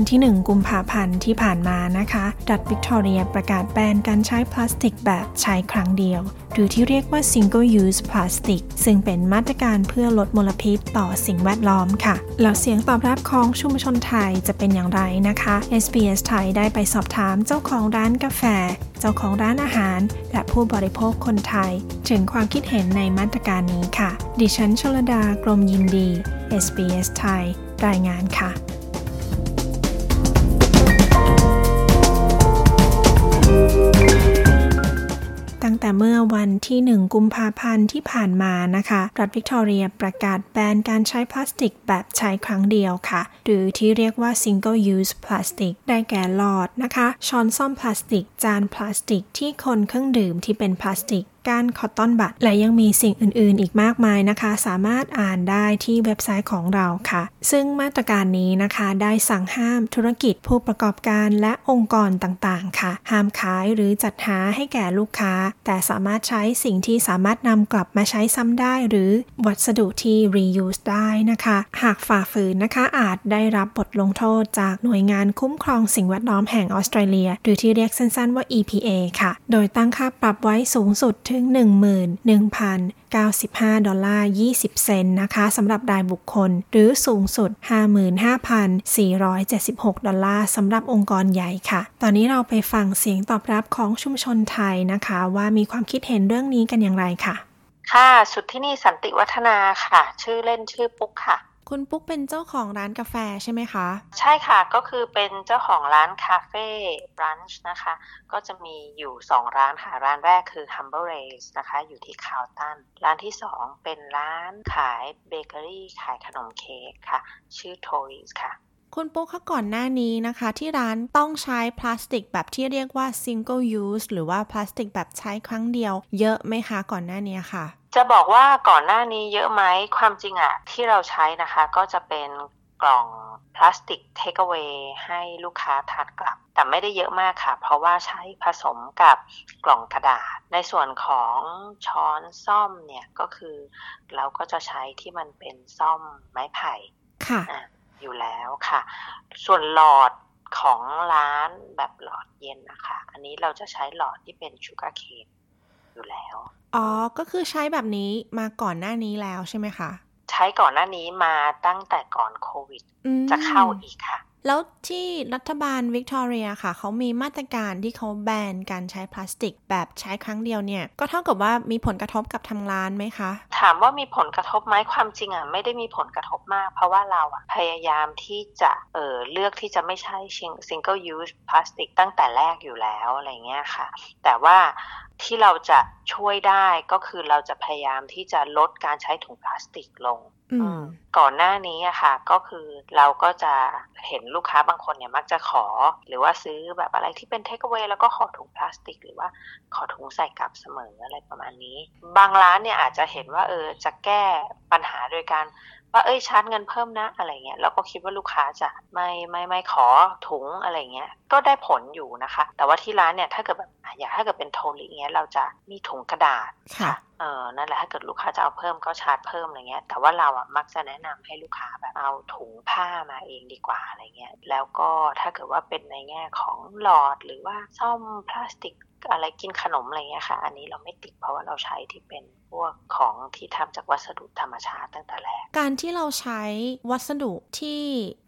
วันที่ 1 กุมภาพันธ์ที่ผ่านมานะคะรัฐวิกตอเรียประกาศแบนการใช้พลาสติกแบบใช้ครั้งเดียว หรือที่เรียกว่า single use plastic ซึ่งเป็นมาตรการเพื่อลดมลพิษต่อสิ่งแวดล้อมค่ะ แล้วเสียงตอบรับของชุมชนไทยจะเป็นอย่างไรนะคะ SBS ไทยได้ไปสอบถามเจ้าของร้านกาแฟ เจ้าของร้านอาหาร และผู้บริโภคคนไทย ถึงความคิดเห็นในมาตรการนี้ค่ะ ดิฉันชลดากรมยินดี SBS ไทย รายงานค่ะ แต่เมื่อวันที่ 1 กุมภาพันธ์ที่ผ่านมานะคะ รัฐวิกตอเรียประกาศแบนการใช้พลาสติกแบบใช้ครั้งเดียวค่ะ หรือที่เรียกว่า single use plastic ได้แก่หลอดนะคะ ช้อนส้อมพลาสติก จานพลาสติกที่คนเครื่องดื่มที่เป็นพลาสติก ก้าน cotton bud และยังมีสิ่งอื่นๆ อีกมากมายนะคะ สามารถอ่านได้ที่เว็บไซต์ของเราค่ะ ซึ่งมาตรการนี้นะคะได้สั่งห้ามธุรกิจผู้ประกอบการและองค์กรต่างๆ ค่ะ ห้ามขายหรือจัดหาให้แก่ลูกค้า แต่สามารถใช้สิ่งที่สามารถนำกลับมาใช้ซ้ำได้ หรือวัสดุที่ reuse ได้นะคะ หากฝ่าฝืนนะคะอาจได้รับบทลงโทษจากหน่วยงานคุ้มครองสิ่งแวดล้อมแห่งออสเตรเลีย หรือที่เรียกสั้นๆว่า EPA ค่ะ โดยตั้งค่าปรับไว้สูงสุดถึง11,095 ดอลลาร์ 20 เซนต์นะคะสำหรับรายบุคคล หรือสูงสุด 55,476 ดอลลาร์สำหรับองค์กรใหญ่ค่ะ ตอนนี้เราไปฟังเสียงตอบรับของชุมชนไทยนะคะ ว่ามีความคิดเห็นเรื่องนี้กันอย่างไรค่ะ ค่ะ สุดที่นี่สันติวัฒนาค่ะ ชื่อเล่นชื่อปุ๊กค่ะ คุณปุ๊กเป็นเจ้าของร้านกาแฟใช่ไหมคะ ใช่ค่ะก็คือเป็นเจ้าของร้านคาเฟ่บรันช์นะคะ ก็จะมีอยู่ 2 ร้านค่ะ ร้านแรกคือ Humble Race นะคะ อยู่ที่คาวตันร้านที่ 2 เป็นร้านขายเบเกอรี่ขายขนมเค้กค่ะ ชื่อ Tories ค่ะคุณปุ๊กคะก่อนหน้านี้นะคะ ที่ร้านต้องใช้พลาสติกแบบที่เรียกว่า single use หรือว่าพลาสติกแบบใช้ครั้งเดียว เยอะไหมคะก่อนหน้านี้ค่ะจะบอกว่าก่อนหน้านี้เยอะไหมความจริงอะที่เราใช้นะคะ ก็จะเป็นกล่องพลาสติกเทคเวให้ลูกค้าทานกลับ แต่ไม่ได้เยอะมากค่ะ เพราะว่าใช้ผสมกับกล่องกระดาษ ในส่วนของช้อนซ่อมเนี่ยก็คือ เราก็จะใช้ที่มันเป็นซ่อมไม้ไผ่ค่ะอยู่แล้วค่ะ ส่วนหลอดของร้านแบบหลอดเย็นนะคะ อันนี้เราจะใช้หลอดที่เป็นชูการ์เคน อยู่แล้ว อ๋อ ก็คือใช้แบบนี้มาก่อนหน้านี้แล้วใช่ไหมคะ ใช้ก่อนหน้านี้มาตั้งแต่ก่อนโควิด จะเข้าอีกค่ะ แล้วที่รัฐบาลวิกตอเรียค่ะ เขามีมาตรการที่เขาแบนการใช้พลาสติกแบบใช้ครั้งเดียวเนี่ย ก็เท่ากับว่ามีผลกระทบกับทางร้านไหมคะ ถามว่ามีผลกระทบไหมความจริงอะไม่ได้มีผลกระทบมาก เพราะว่าเราอะพยายามที่จะเออเลือกที่จะไม่ใช้ single use plastic ตั้งแต่แรกอยู่แล้วอะไรเงี้ยค่ะ แต่ว่าที่เราจะช่วยได้ก็คือเราจะพยายามที่จะลดการใช้ถุงพลาสติกลงก่อนหน้านี้อะค่ะก็คือเราก็จะเห็นลูกค้าบางคนเนี่ยมักจะขอ หรือว่าซื้อแบบอะไรที่เป็นเทคเวแล้วก็ขอถุงพลาสติก หรือว่าขอถุงใส่กลับเสมออะไรประมาณนี้ บางร้านเนี่ยอาจจะเห็นว่าเออจะแก้ปัญหาโดยการว่าเอ้ยชาร์จเงินเพิ่มนะอะไรเงี้ยเราก็คิดว่าลูกค้าจะไม่ไม่ไม่ขอถุงอะไรเงี้ยก็ได้ผลอยู่นะคะ แต่ว่าที่ร้านเนี่ยถ้าเกิดแบบอยากถ้าเกิดเป็นโทลิเงี้ยเราจะมีถุงกระดาษค่ะเออนั่นแหละถ้าเกิดลูกค้าจะเอาเพิ่มก็ชาร์จเพิ่มอะไรเงี้ยแต่ว่าเราอะมักจะแนะนำให้ลูกค้าแบบเอาถุงผ้ามาเองดีกว่าอะไรเงี้ยแล้วก็ถ้าเกิดว่าเป็นในแง่ของหลอดหรือว่าซ่อมพลาสติกอะไรกินขนมอะไรเงี้ยค่ะ อันนี้เราไม่ติดเพราะว่าเราใช้ที่เป็นพวกของที่ทำจากวัสดุธรรมชาติตั้งแต่แรก การที่เราใช้วัสดุที่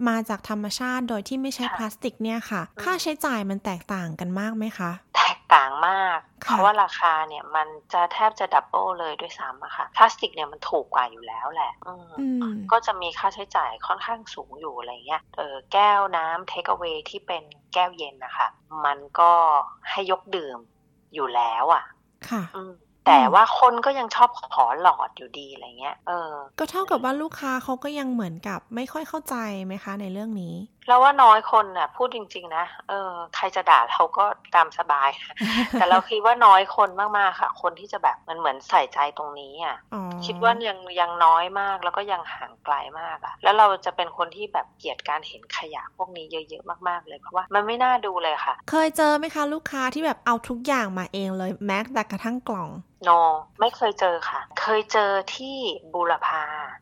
มาจากธรรมชาติโดยที่ไม่ใช้พลาสติกเนี่ยค่ะ ค่าใช้จ่ายมันแตกต่างกันมากไหมคะแตก ต่างมาก เพราะว่าราคาเนี่ยมันจะแทบจะ double เลยด้วยซ้ำอะค่ะพลาสติกเนี่ยมันถูกกว่าอยู่แล้วแหละก็จะมีค่าใช้จ่ายค่อนข้างสูงอยู่อะไรเงี้ยเออแก้วน้ำ takeaway ที่เป็นแก้วเย็นนะคะมันก็ให้ยกดื่มอยู่แล้วอะค่ะแต่ว่าคนก็ยังชอบขอหลอดอยู่ดีอะไรเงี้ย เออ ก็เท่ากับว่าลูกค้าเขาก็ยังเหมือนกับไม่ค่อยเข้าใจไหมคะในเรื่องนี้เราว่าน้อยคนน่ะ พูดจริง ๆ นะเออใครจะด่าเราก็ตามสบาย แต่เราคิดว่าน้อยคนมากๆค่ะ คนที่จะแบบมันเหมือนใส่ใจตรงนี้อะอ๋อคิดว่ายังยังน้อยมากแล้วก็ยังห่างไกลมากอะแล้วเราจะเป็นคนที่แบบเกลียดการเห็นขยะพวกนี้เยอะๆมากๆเลยเพราะว่ามันไม่น่าดูเลยค่ะ เคยเจอไหมคะลูกค้าที่แบบเอาทุกอย่างมาเองเลยแม้แต่กระทั่งกล่อง no ไม่เคยเจอค่ะ เคยเจอที่บูรพาเอ่ออ่า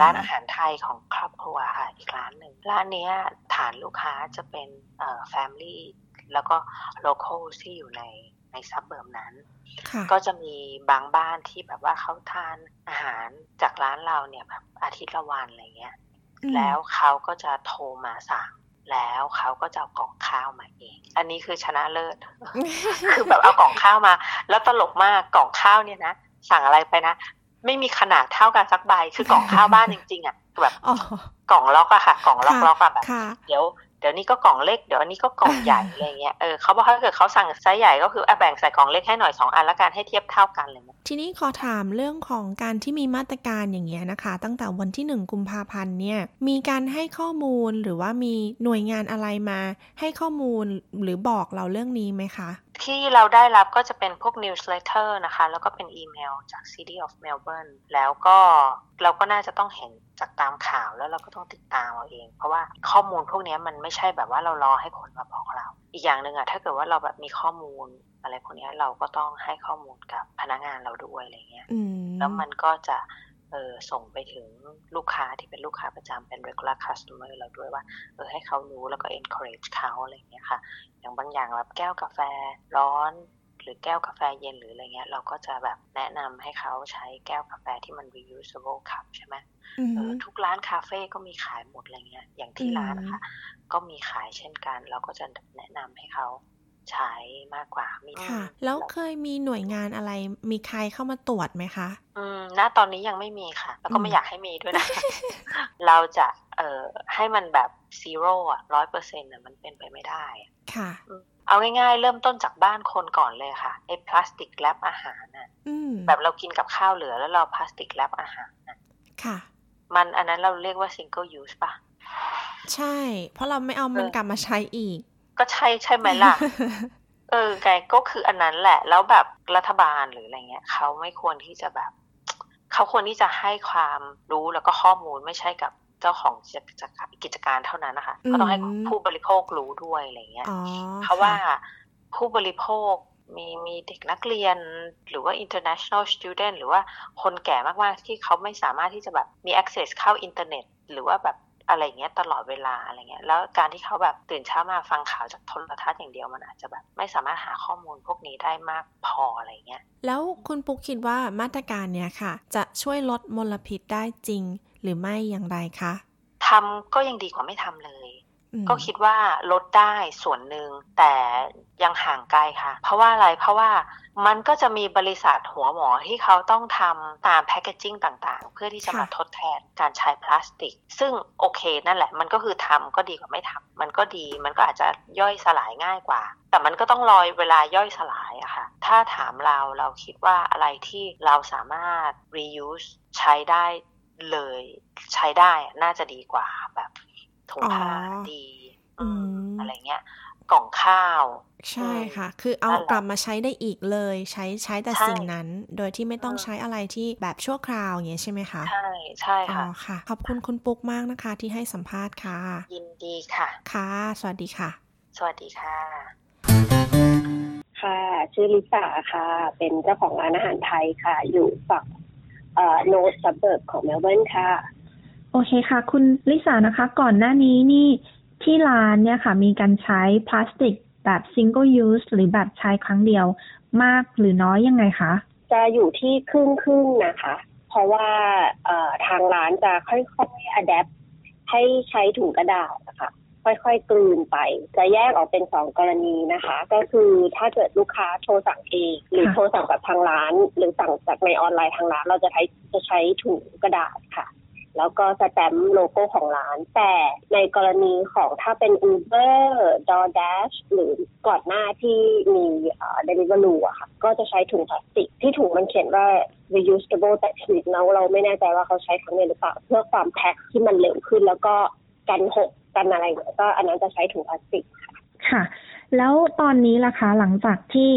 ร้านอาหารไทยของครอบครัวค่ะ อีกร้านหนึ่งร้านเนี้ยฐานลูกค้าจะเป็นเอ่อ family แล้วก็ local ที่อยู่ในใน suburb นั้นค่ะก็จะมีบางบ้านที่แบบว่าเขาทานอาหารจากร้านเราเนี่ยแบบอาทิตย์ละวันอะไรเงี้ยอืมแล้วเขาก็จะโทรมาสั่งแล้วเขาก็จะเอากล่องข้าวมาเอง อันนี้คือชนะเลิศ คือแบบเอากล่องข้าวมา แล้วตลกมากกล่องข้าวเนี่ยนะสั่งอะไรไปนะ ไม่มีขนาดเท่ากันสักใบ คือกล่องข้าวบ้านจริงๆอะแบบอ๋อกล่องล็อกอะค่ะ กล่องล็อกค่ะล็อกอะแบบค่ะเดี๋ยวเดี๋ยวนี้ก็กล่องเล็กเดี๋ยวอันนี้ก็กล่องใหญ่อะไรเงี้ยเออเขาบอกถ้าเกิดเขาสั่งไซส์ใหญ่ก็คืออะแบ่งใส่กล่องเล็กให้หน่อยสองอันละกันให้เทียบเท่ากันเลยนะทีนี้ขอถามเรื่องของการที่มีมาตรการอย่างเงี้ยนะคะ ตั้งแต่วันที่หนึ่งกุมภาพันธ์เนี่ยมีการให้ข้อมูลหรือว่ามีหน่วยงานอะไรมา ให้ข้อมูลหรือบอกเราเรื่องนี้ไหมคะ ที่เราได้รับก็จะเป็นพวก newsletter นะคะ แล้วก็เป็นอีเมลจาก City of Melbourne แล้วก็เราก็น่าจะต้องเห็นจากตามข่าวแล้วเราก็ต้องติดตามเอาเอง เพราะว่าข้อมูลพวกนี้มันไม่ใช่แบบว่าเรารอให้คนมาบอกเรา อีกอย่างหนึ่งอะถ้าเกิดว่าเราแบบมีข้อมูลอะไรพวกนี้เราก็ต้องให้ข้อมูลกับพนักงานเราด้วยอะไรเงี้ยอืมแล้วมันก็จะ เออส่งไปถึงลูกค้าที่เป็นลูกค้าประจำเป็น regular customer เราด้วยว่าเออให้เขารู้แล้วก็ encourage เขาอะไรอย่างเงี้ยค่ะ อย่างบางอย่างแบบแก้วกาแฟร้อนหรือแก้วกาแฟเย็นหรืออะไรเงี้ย เราก็จะแบบแนะนำให้เขาใช้แก้วกาแฟที่มัน reusable cup ใช่ไหมอืมเออทุกร้านคาเฟ่ก็มีขายหมดอะไรเงี้ยอย่างที่อืมร้านนะคะก็มีขายเช่นกัน เราก็จะแนะนำให้เขา ใช้มากกว่ามีค่ะ แล้วเคยมีหน่วยงานอะไร มีใครเข้ามาตรวจไหมคะ อืมณตอนนี้ยังไม่มีค่ะ แล้วก็อืไม่มอยากให้มีด้วยนะ เราจะเอ่อให้มันแบบซีโร่อะร้อยเปอร์เซ็นต์อะมันเป็นไปไม่ได้อะค่ะอืมเอาง่ายๆ เริ่มต้นจากบ้านคนก่อนเลยค่ะไอ้พลาสติกแรปอาหารน่ะอืมแบบเรากินกับข้าวเหลือแล้วเราพลาสติกแรปอาหารน่ะค่ะ มันอันนั้นเราเรียกว่า single use ป่ะ ใช่ เพราะเราไม่เอามันเออกลับมาใช้อีก ก็ใช่ใช่ไหมล่ะ เออไงก็คืออันนั้นแหละ แล้วแบบรัฐบาลหรืออะไรเงี้ยเขาไม่ควรที่จะแบบเขาควรที่จะให้ความรู้แล้วก็ข้อมูลไม่ใช่กับเจ้าของกิจการกิจการเท่านั้นนะคะก็ต้องให้อืมผู้บริโภครู้ด้วยอะไรเงี้ยอ๋อเพราะว่าค่ผู้บริโภคมีมีเด็กนักเรียนหรือว่า international student หรือว่าคนแก่มากๆที่เขาไม่สามารถที่จะแบบมี access เข้าอินเทอร์เน็ต หรือว่าแบบ อะไรเงี้ยตลอดเวลาอะไรเงี้ยแล้วการที่เขาแบบตื่นเช้ามาฟังข่าวจากโทรทัศน์อย่างเดียวมันอาจจะแบบไม่สามารถหาข้อมูลพวกนี้ได้มากพออะไรเงี้ยแล้วคุณปุ๊กคิดว่ามาตรการเนี้ยค่ะ จะช่วยลดมลพิษได้จริง หรือไม่อย่างไรคะทำก็ยังดีกว่าไม่ทำเลยอืม ก็คิดว่าลดได้ส่วนหนึ่งแต่ยังห่างไกลค่ะ เพราะว่าอะไรเพราะว่ามันก็จะมีบริษัทหัวหมอที่เขาต้องทำตามแพคเกจจิ้งต่างๆ เพื่อที่จะมาทดแทนการใช้พลาสติก ซึ่งโอเคนั่นแหละ มันก็คือทำก็ดีกว่าไม่ทำมันก็ดีมันก็อาจจะย่อยสลายง่ายกว่า แต่มันก็ต้องรอเวลาย่อยสลายอะค่ะ ถ้าถามเราเราคิดว่าอะไรที่เราสามารถ reuse ใช้ได้เลยใช้ได้อะน่าจะดีกว่าแบบ ถุงผ้าอ๋อดีอืมอะไรเงี้ย กล่องข้าว ใช่ค่ะ คือเอานั่นแหละกลับมาใช้ได้อีกเลย ใช้ใช้แต่ใช่สิ่งนั้น โดยที่ไม่ต้องอืมใช้อะไรที่แบบชั่วคราวอย่างเงี้ยใช่ไหมคะใช่ใช่อ๋อค่ะค่ะ ขอบคุณคุณปุ๊กมากนะคะ ที่ให้สัมภาษณ์ค่ะ ยินดีค่ะ ค่ะ สวัสดีค่ะ สวัสดีค่ะ ค่ะ ชื่อลิสาค่ะ เป็นเจ้าของร้านอาหารไทยค่ะ อยู่ฝั่งเอ่อ north suburb ของเมลเบิร์นค่ะ โอเคค่ะ คุณลิสานะคะ ก่อนหน้านี้นี่ที่ร้านเนี่ยค่ะ มีการใช้พลาสติกแบบ single use หรือแบบใช้ครั้งเดียวมากหรือน้อยยังไงคะ จะอยู่ที่ครึ่งครึ่งนะคะ เพราะว่าทางร้านจะค่อยๆ adapt ให้ใช้ถุงกระดาษนะคะ ค่อยๆ กลืนไป จะแยกออกเป็นสองกรณีนะคะ ก็คือถ้าเกิดลูกค้าโทรสั่งเอง หรือโทรสั่งจากทางร้าน หรือสั่งจากในออนไลน์ทางร้าน เราจะใช้จะใช้ถุงกระดาษค่ะ แล้วก็สแตมป์โลโก้ของร้าน แต่ในกรณีของถ้าเป็น Uber DoorDash หรือก่อนหน้าที่มีเอ่อ Deliveroo อะค่ะ ก็จะใช้ถุงพลาสติก ที่ถุงมันเขียนว่า reusable แต่คือเราเราไม่แน่ใจว่าเขาใช้ครั้งเดียวหรือเปล่า เพื่อความแพ็คที่มันเร็วขึ้น แล้วก็กันหกกันกันอะไรก็อันนั้นจะใช้ถุงพลาสติกค่ะค่ะ แล้วตอนนี้ล่ะคะหลังจากที่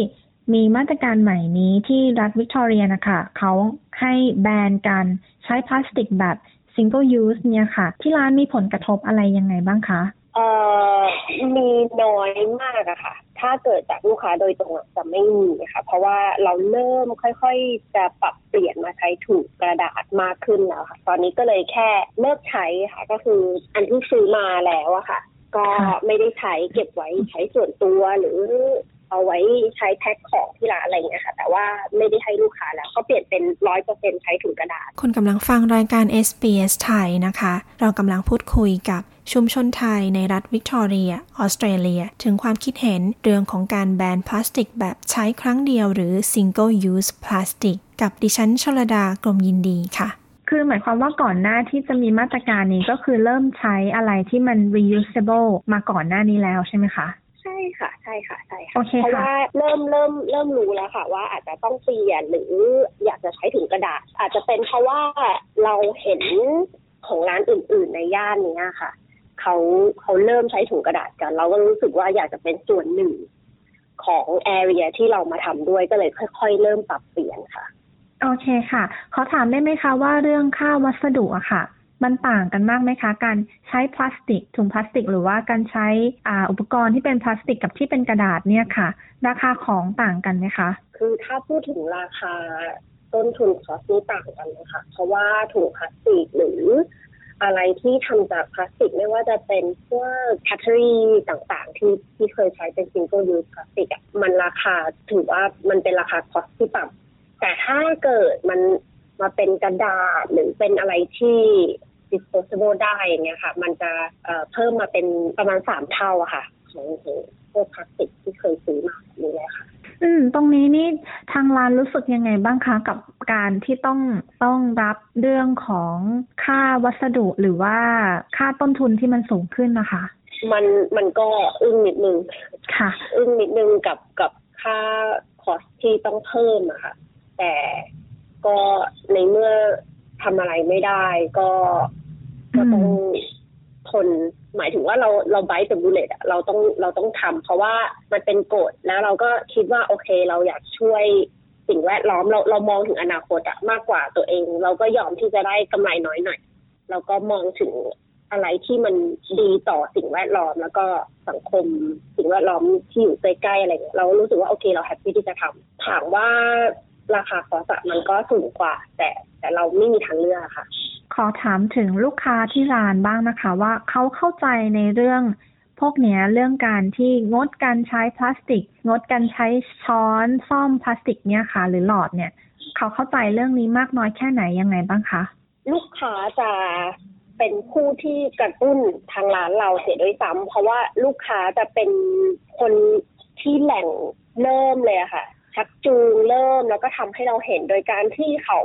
มีมาตรการใหม่นี้ที่รัฐวิกตอเรียนะคะเขาให้แบนการใช้พลาสติกแบบ single use เนี่ยค่ะ ที่ร้านมีผลกระทบอะไรยังไงบ้างคะเอ่อมีน้อยมากอะค่ะ ถ้าเกิดจากลูกค้าโดยตรงจะไม่มีค่ะ เพราะว่าเราเริ่มค่อยๆ จะปรับเปลี่ยนมาใช้ถุงกระดาษมากขึ้นแล้วค่ะ ตอนนี้ก็เลยแค่เลิกใช้ค่ะ ก็คืออันที่ซื้อมาแล้วอะค่ะ ก็ไม่ได้ใช้เก็บไว้ใช้ส่วนตัวหรือ เอาไว้ใช้แพ็คของที่ร้านอะไรเงี้ยค่ะ แต่ว่าไม่ได้ให้ลูกค้าแล้ว ก็เปลี่ยนเป็นร้อยเปอร์เซ็นใช้ถุงกระดาษคุณกำลังฟังรายการ SBS ไทยนะคะ เรากำลังพูดคุยกับชุมชนไทยในรัฐวิกตอเรีย ออสเตรเลีย ถึงความคิดเห็นเรื่องของการแบนพลาสติกแบบใช้ครั้งเดียวหรือ single use plastic กับดิฉันชลดากรมยินดีค่ะคือหมายความว่าก่อนหน้าที่จะมีมาตรการนี้ก็คือเริ่มใช้อะไรที่มัน reusable มาก่อนหน้านี้แล้วใช่ไหมคะใช่ค่ะใช่ค่ะใช่ค่ะโอเคเพราะค่ะว่าเริ่มเริ่มเริ่มรู้แล้วค่ะ ว่าอาจจะต้องเปลี่ยนหรืออยากจะใช้ถุงกระดาษ อาจจะเป็นเพราะว่าเราเห็นของร้านอื่น ๆ ในย่านเนี้ยค่ะเขาเขาเริ่มใช้ถุงกระดาษกัน เราก็รู้สึกว่าอยากจะเป็นส่วนหนึ่งของแอเรียที่เรามาทำด้วยก็เลยค่อย ๆ เริ่มปรับเปลี่ยนค่ะ โอเคค่ะ ขอถามได้ไหมคะว่าเรื่องค่าวัสดุอะค่ะ มันต่างกันมากไหมคะ การใช้พลาสติก ถุงพลาสติก หรือว่าการใช้อ่าอุปกรณ์ที่เป็นพลาสติกกับที่เป็นกระดาษเนี่ยค่ะ ราคาของต่างกันไหมคะ คือถ้าพูดถึงราคาต้นทุนคอสนี่ต่างกันเลยค่ะเพราะว่าถุงพลาสติกหรืออะไรที่ทำจากพลาสติกไม่ว่าจะเป็นพวกแคตเตอรี่ต่างๆ ที่ที่เคยใช้เป็น single use พลาสติกอะมันราคาถือว่ามันเป็นราคาคอสที่ต่ำแต่ถ้าเกิดมันมาเป็นกระดาษหรือเป็นอะไรที่ disposable ได้อย่างเงี้ยค่ะ มันจะเอ่อเพิ่มมาเป็นประมาณสามเท่าอะค่ะของของพวกพลาสติกที่เคยซื้อมาแบบนี้เลยค่ะ อืม ตรงนี้นี่ทางร้านรู้สึกยังไงบ้างคะกับการที่ต้องต้องรับเรื่องของค่าวัสดุหรือว่าค่าต้นทุนที่มันสูงขึ้นนะคะ มันมันก็อึ้งนิดนึงค่ะ อึ้งนิดนึงกับกับค่าคอสที่ต้องเพิ่มอะค่ะ แต่ก็ในเมื่อทำอะไรไม่ได้ก็ ก็ต้องทนหมายถึงว่าเราเราไบต์กับบูเลตอะเราต้องเราต้องทำเพราะว่ามันเป็นกฎแล้วเราก็คิดว่าโอเคเราอยากช่วยสิ่งแวดล้อมเราเรามองถึงอนาคตอะมากกว่าตัวเอง เราก็ยอมที่จะได้กำไรน้อยหน่อยเราก็มองถึงอะไรที่มันดีต่อสิ่งแวดล้อม แล้วก็สังคมสิ่งแวดล้อมที่อยู่ใกล้ๆอะไรเงี้ยเรารู้สึกว่าโอเค เราแฮปปี้ที่จะทำถามว่าราคาคอสอะมันก็สูงกว่า แต่แต่เราไม่มีทางเลือกอะค่ะ ขอถามถึงลูกค้าที่ร้านบ้างนะคะ ว่าเขาเข้าใจในเรื่องพวกเนี้ยเรื่องการที่งดการใช้พลาสติก งดการใช้ช้อนซ่อมพลาสติกเนี่ยค่ะ หรือหลอดเนี่ย เขาเข้าใจเรื่องนี้มากน้อยแค่ไหนยังไงบ้างคะลูกค้าจะเป็นผู้ที่กระตุ้นทางร้านเราเสียด้วยซ้ำเพราะว่าลูกค้าจะเป็นคนที่แหล่งเริ่มเลยอะค่ะ ชักจูงเริ่มแล้วก็ทำให้เราเห็นโดยการที่เขา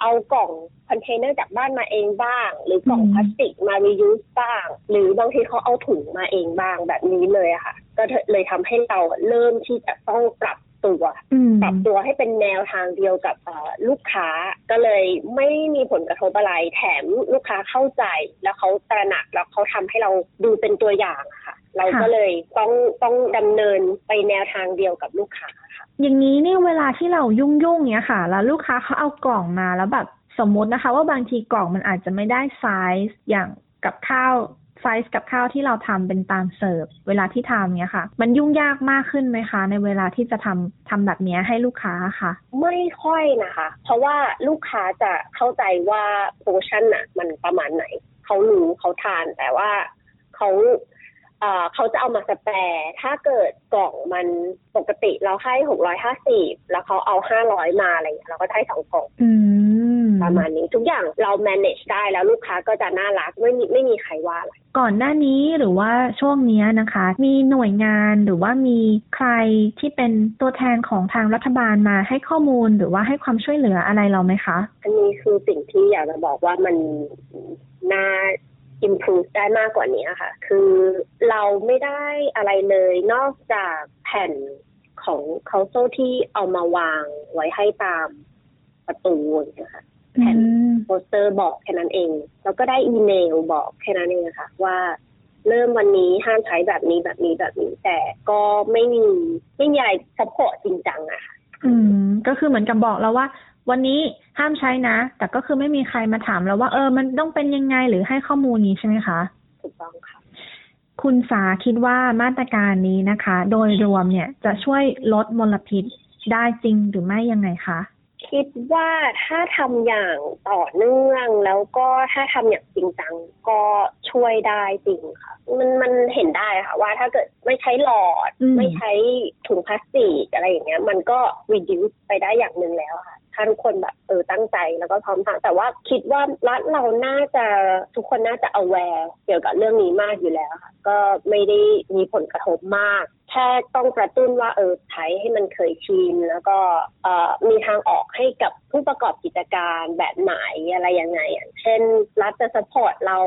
เอากล่องคอนเทนเนอร์จากบ้านมาเองบ้าง หรือกล่องอืมพลาสติกมา reuse บ้าง หรือบางทีเขาเอาถุงมาเองบ้างแบบนี้เลยอะค่ะ ก็เลยทำให้เราเริ่มที่จะต้องปรับตัวอืมปรับตัวให้เป็นแนวทางเดียวกับเอ่อลูกค้าก็เลยไม่มีผลกระทบอะไร แถมลูกค้าเข้าใจแล้วเขาตระหนักแล้วเขาทำให้เราดูเป็นตัวอย่างอะค่ะ เราก็เลยต้องต้องดำเนินไปแนวทางเดียวกับลูกค้าค่ะ อย่างนี้เนี่ยเวลาที่เรายุ่งยุ่งๆเนี้ยค่ะ แล้วลูกค้าเขาเอากล่องมาแล้วแบบสมมตินะคะ ว่าบางทีกล่องมันอาจจะไม่ได้ไซส์อย่างกับข้าวไซส์กับข้าวที่เราทำเป็นตามเสิร์ฟเวลาที่ทำเนี้ยค่ะ มันยุ่งยากมากขึ้นไหมคะ ในเวลาที่จะทำทำแบบเนี้ยให้ลูกค้าค่ะ ไม่ค่อยนะคะ เพราะว่าลูกค้าจะเข้าใจว่าโพชั่นน่ะมันประมาณไหน เขารู้เขาทานแต่ว่าเขา เอ่อเขาจะเอามาสแปร์ถ้าเกิดกล่องมันปกติเราให้หกร้อยห้าสิบแล้วเขาเอาห้าร้อยมาอะไรอย่างเงี้ยเราก็ได้สองกล่องอืมประมาณนี้ทุกอย่างเรา manage ได้แล้วลูกค้าก็จะน่ารักไม่มีไม่มีใครว่าอะไรก่อนหน้านี้หรือว่าช่วงเนี้ยนะคะ มีหน่วยงานหรือว่ามีใครที่เป็นตัวแทนของทางรัฐบาลมาให้ข้อมูลหรือว่าให้ความช่วยเหลืออะไรเราไหมคะ อันนี้คือสิ่งที่อยากจะบอกว่ามันน่า improve ได้มากกว่านี้ค่ะ คือเราไม่ได้อะไรเลยนอกจากแผ่นของเขาโซ่ที่เอามาวางไว้ให้ตามประตูนะคะแผ่นอืมโปสเตอร์บอกแค่นั้นเอง แล้วก็ได้อีเมลบอกแค่นั้นเองค่ะ ว่าเริ่มวันนี้ห้ามใช้แบบนี้แบบนี้แบบนี้ แต่ก็ไม่มีไม่มีอะไรsupport จริงจังอะค่ะ อืม ก็คือเหมือนกับบอกเราว่า อันนี้ห้ามใช้นะ แต่ก็คือไม่มีใครมาถามเราว่า เออ มันต้องเป็นยังไงหรือให้ข้อมูลนี้ใช่ไหมคะถูกต้องค่ะคุณสาคิดว่ามาตรการนี้นะคะ โดยรวมเนี่ยจะช่วยลดมลพิษได้จริงหรือไม่ยังไงคะคิดว่าถ้าทำอย่างต่อเนื่องแล้วก็ถ้าทำอย่างจริงจังก็ช่วยได้จริงค่ะ มันมันเห็นได้ค่ะ ว่าถ้าเกิดไม่ใช้หลอดอืมไม่ใช้ถุงพลาสติกอะไรอย่างเงี้ย มันก็ reduce ไปได้อย่างหนึ่งแล้วค่ะ ถ้าทุกคนแบบเออตั้งใจแล้วก็พร้อมทำแต่ว่าคิดว่ารัฐเราน่าจะทุกคนน่าจะ aware เกี่ยวกับเรื่องนี้มากอยู่แล้วค่ะ ก็ไม่ได้มีผลกระทบมาก แค่ต้องกระตุ้นว่าเออใช้ให้มันเคยชินแล้วก็เอ่อมีทางออกให้กับผู้ประกอบกิจการแบบไหนอะไรยังไงอย่างเช่น รัฐจะสปอร์ตเรา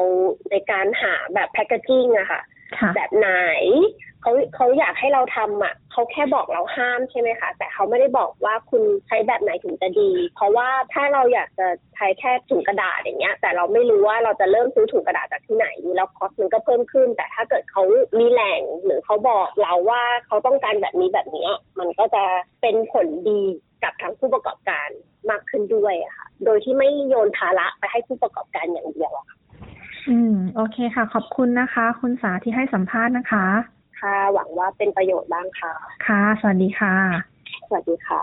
ในการหาแบบแพคเกจิ้งอะค่ะค่ะแบบไหนเขาเขาอยากให้เราทำอะ เขาแค่บอกเราห้ามใช่ไหมคะ แต่เขาไม่ได้บอกว่าคุณใช้แบบไหนถึงจะดี เพราะว่าถ้าเราอยากจะใช้แค่ถุงกระดาษอย่างเงี้ย แต่เราไม่รู้ว่าเราจะเริ่มซื้อถุงกระดาษจากที่ไหนแล้วคอสมันก็เพิ่มขึ้น แต่ถ้าเกิดเขามีแหล่งหรือเขาบอกเราว่าเขาต้องการแบบนี้แบบเนี้ยมันก็จะเป็นผลดีกับทั้งผู้ประกอบการมากขึ้นด้วยอะค่ะ โดยที่ไม่โยนภาระไปให้ผู้ประกอบการอย่างเดียวค่ะอืม โอเคค่ะ ขอบคุณนะคะ คุณสาที่ให้สัมภาษณ์นะคะ ค่ะ หวังว่าเป็นประโยชน์บ้างค่ะ ค่ะ สวัสดีค่ะ สวัสดีค่ะ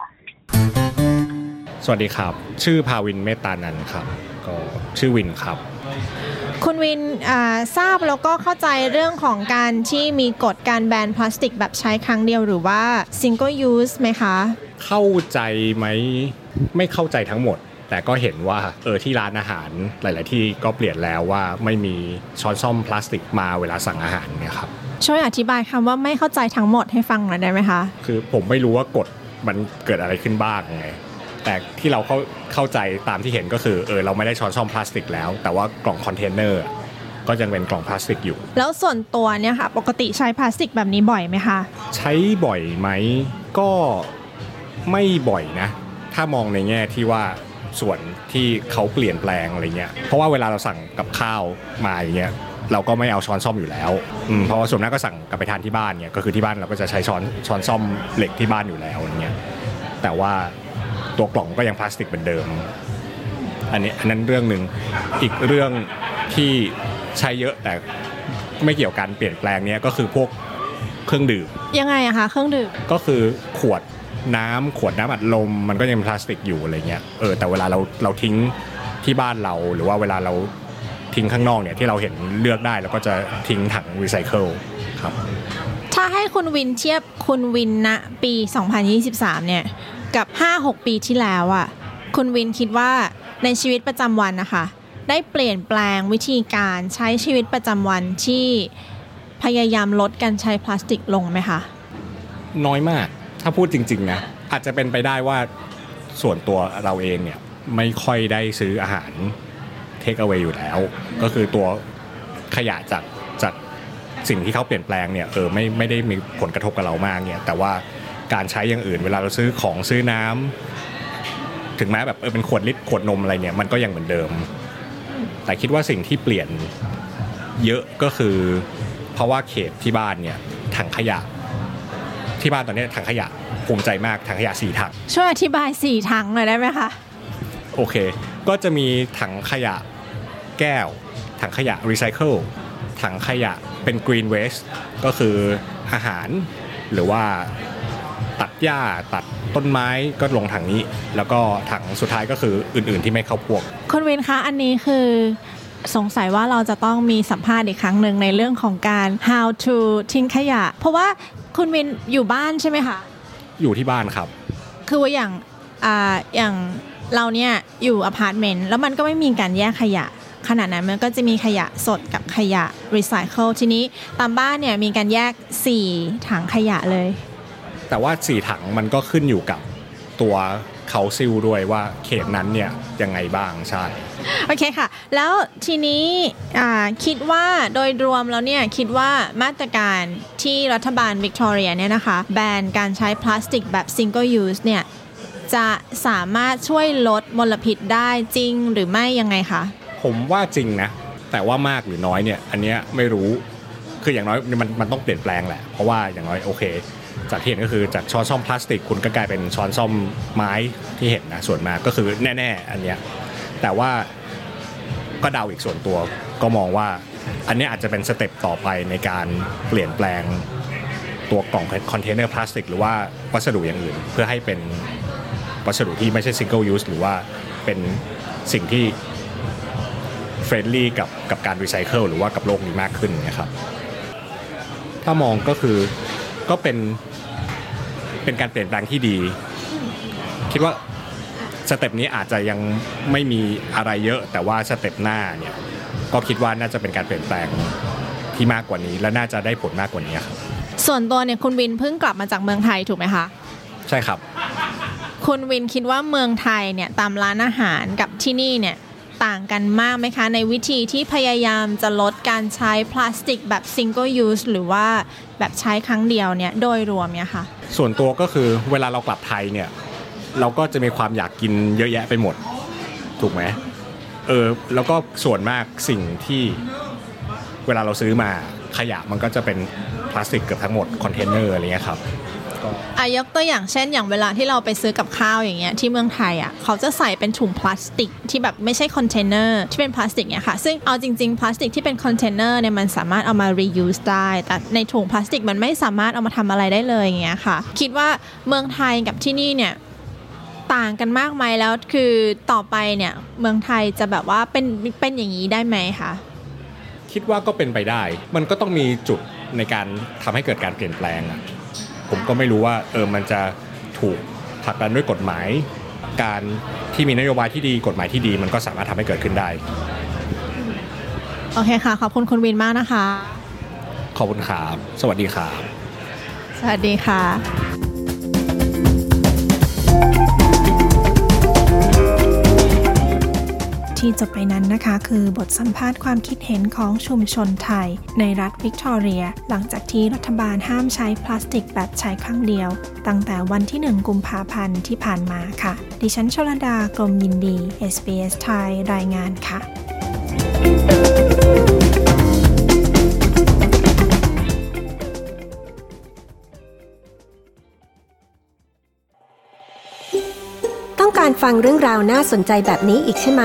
สวัสดีครับ ชื่อภาวินเมตตานันท์ครับก็ชื่อวินครับ คุณวินอ่าทราบแล้วก็เข้าใจเรื่องของการที่มีกฎการแบนพลาสติกแบบใช้ครั้งเดียวหรือว่า single use ไหมคะ เข้าใจไหมไม่เข้าใจทั้งหมด แต่ก็เห็นว่าเออที่ร้านอาหารหลาย ๆ ที่ก็เปลี่ยนแล้วว่าไม่มีช้อนส้อมพลาสติกมาเวลาสั่งอาหารเนี่ยครับ ช่วยอธิบายคำว่าไม่เข้าใจทั้งหมดให้ฟังหน่อยได้ไหมคะ คือผมไม่รู้ว่ากฎมันเกิดอะไรขึ้นบ้างไงแต่ที่เราเข้าเข้าใจตามที่เห็นก็คือเออเราไม่ได้ช้อนส้อมพลาสติกแล้ว แต่ว่ากล่องคอนเทนเนอร์ก็ยังเป็นกล่องพลาสติกอยู่ แล้วส่วนตัวเนี่ยค่ะ ปกติใช้พลาสติกแบบนี้บ่อยไหมคะ ใช้บ่อยไหมก็ไม่บ่อยนะ ถ้ามองในแง่ที่ว่าส่วนที่เขาเปลี่ยนแปลงอะไรเงี้ยเพราะว่าเวลาเราสั่งกับข้าวมาอย่างเงี้ย เราก็ไม่เอาช้อนซ่อมอยู่แล้วอืมเพราะว่าส่วนมากก็สั่งกลับไปทานที่บ้านเนี่ยก็คือที่บ้านเราก็จะใช้ช้อนช้อนซ่อมเหล็กที่บ้านอยู่แล้วอย่างเงี้ยแต่ว่าตัวกล่องก็ยังพลาสติกเหมือนเดิม อันนี้อันนั้นเรื่องหนึ่งอีกเรื่องที่ใช้เยอะแต่ไม่เกี่ยวกันเปลี่ยนแปลงเนี้ยก็คือพวกเครื่องดื่มยังไงอะคะเครื่องดื่มก็คือขวดน้ำขวดน้ำอัดลมมันก็ยังเป็นพลาสติกอยู่อะไรเงี้ยเออแต่เวลาเราเราทิ้งที่บ้านเราหรือว่าเวลาเรา ทิ้งข้างนอกเนี่ยที่เราเห็นเลือกได้เราก็จะทิ้งถังรีไซเคิลครับถ้าให้คุณวินเทียบคุณวินณปี 2023 เนี่ยกับ 5-6 ปีที่แล้วอะคุณวินคิดว่าในชีวิตประจำวันนะคะ ได้เปลี่ยนแปลงวิธีการใช้ชีวิตประจำวันที่พยายามลดการใช้พลาสติกลงไหมคะ น้อยมากถ้าพูดจริงๆนะอาจจะเป็นไปได้ว่าส่วนตัวเราเองเนี่ยไม่ค่อยได้ซื้ออาหาร เทคเอาไว้อยู่แล้ว ก็คือตัวขยะจากจากสิ่งที่เขาเปลี่ยนแปลงเนี่ยเออไม่ไม่ได้มีผลกระทบกับเรามากเนี่ยแต่ว่าการใช้อย่างอื่นเวลาเราซื้อของซื้อน้ำถึงแม้แบบเออเป็นขวดลิตรขวดนมอะไรเนี่ยมันก็ยังเหมือนเดิม แต่คิดว่าสิ่งที่เปลี่ยนเยอะก็คือ เพราะว่าเขตที่บ้านเนี่ยถังขยะ ที่บ้านตอนนี้ถังขยะภูมิใจมากถังขยะสี่ถังช่วยอธิบาย4ถังหน่อยได้ไหมคะโอเค ก็จะมีถังขยะ แก้ว ถังขยะรีไซเคิลถังขยะเป็นกรีนเวสก็คืออาหารหรือว่าตัดหญ้าตัดต้นไม้ก็ลงถังนี้ แล้วก็ถังสุดท้ายก็คืออื่นๆที่ไม่เข้าพวกคุณวินคะอันนี้คือสงสัยว่าเราจะต้องมีสัมภาษณ์อีกครั้งหนึ่งในเรื่องของการ how to ทิ้งขยะ เพราะว่าคุณวินอยู่บ้านใช่ไหมคะ อยู่ที่บ้านครับ คือว่าอย่างอ่าอย่างเราเนี่ยอยู่อพาร์ตเมนต์แล้วมันก็ไม่มีการแยกขยะ ขนาดนั้นมันก็จะมีขยะสดกับขยะรีไซเคิลทีนี้ตามบ้านเนี่ยมีการแยก 4 ถังขยะเลย แต่ว่าสี่ถังมันก็ขึ้นอยู่กับตัว council ด้วยว่าเขตนั้นเนี่ยยังไงบ้างใช่โอเคค่ะ แล้วทีนี้อ่าคิดว่าโดยรวมแล้วเนี่ยคิดว่ามาตรการที่รัฐบาลวิกตอเรียเนี่ยนะคะ แบนการใช้พลาสติกแบบ single use เนี่ยจะสามารถช่วยลดมลพิษได้จริงหรือไม่ยังไงคะ ผมว่าจริงนะ แต่ว่ามากหรือน้อยเนี่ย อันเนี้ยไม่รู้คืออย่างน้อยมันมันต้องเปลี่ยนแปลงแหละ เพราะว่าอย่างน้อยโอเค จากที่เห็นก็คือจากช้อนส้อมพลาสติกคุณก็กลายเป็นช้อนส้อมไม้ที่เห็นนะส่วนมากก็คือแน่ ๆ อันเนี้ยแต่ว่าก็เดาอีกส่วนตัวก็มองว่า อันนี้อาจจะเป็น step ต่อไปในการเปลี่ยนแปลงตัวกล่องคอนเทนเนอร์พลาสติก หรือว่าวัสดุอย่างอื่น เพื่อให้เป็นวัสดุที่ไม่ใช่ single use หรือว่าเป็นสิ่งที่ friendly กับกับการรีไซเคิลหรือว่ากับโลกนี้มากขึ้นนะครับถ้ามองก็คือก็เป็นเป็นการเปลี่ยนแปลงที่ดี คิดว่า step นี้อาจจะยังไม่มีอะไรเยอะ แต่ว่า step หน้าเนี่ยก็คิดว่าน่าจะเป็นการเปลี่ยนแปลงที่มากกว่านี้ และน่าจะได้ผลมากกว่านี้ครับส่วนตัวเนี่ยคุณวินเพิ่งกลับมาจากเมืองไทยถูกไหมคะใช่ครับ คุณวินคิดว่าเมืองไทยเนี่ยตามร้านอาหารกับที่นี่เนี่ย ต่างกันมากไหมคะ ในวิธีที่พยายามจะลดการใช้พลาสติกแบบ single use หรือว่าแบบใช้ครั้งเดียวเนี่ยโดยรวมเนี่ยค่ะ ส่วนตัวก็คือเวลาเรากลับไทยเนี่ย เราก็จะมีความอยากกินเยอะแยะไปหมด ถูกไหมเออแล้วก็ส่วนมากสิ่งที่เวลาเราซื้อมาขยะมันก็จะเป็นพลาสติกเกือบทั้งหมดคอนเทนเนอร์อะไรเงี้ยครับ อายกตัวอย่างเช่นอย่างเวลาที่เราไปซื้อกับข้าวอย่างเงี้ยที่เมืองไทยอะเขาจะใส่เป็นถุงพลาสติกที่แบบไม่ใช่คอนเทนเนอร์ที่เป็นพลาสติกเนี่ยค่ะ ซึ่งเอาจริงๆพลาสติกที่เป็นคอนเทนเนอร์เนี่ยมันสามารถเอามา reuse ได้ แต่ในถุงพลาสติกมันไม่สามารถเอามาทำอะไรได้เลยอย่างเงี้ยค่ะ คิดว่าเมืองไทยกับที่นี่เนี่ยต่างกันมากไหมแล้วคือต่อไปเนี่ยเมืองไทยจะแบบว่าเป็นเป็นอย่างนี้ได้ไหมคะคิดว่าก็เป็นไปได้ มันก็ต้องมีจุดในการทำให้เกิดการเปลี่ยนแปลงอะ ผมก็ไม่รู้ว่าเออมันจะถูกผลักดันด้วยกฎหมาย การที่มีนโยบายที่ดีกฎหมายที่ดี มันก็สามารถทำให้เกิดขึ้นได้ โอเคค่ะ ขอบคุณคุณวินมากนะคะ ขอบคุณครับ สวัสดีครับ สวัสดีค่ะ ที่จบไปนั้นนะคะ คือบทสัมภาษณ์ความคิดเห็นของชุมชนไทย ในรัฐวิกตอเรีย หลังจากที่รัฐบาลห้ามใช้พลาสติกแบบใช้ครั้งเดียว ตั้งแต่วันที่ 1 กุมภาพันธ์ที่ผ่านมาค่ะ ดิฉันชลดากรมยินดี SBS ไทยรายงานค่ะ ต้องการฟังเรื่องราวน่าสนใจแบบนี้อีกใช่ไหม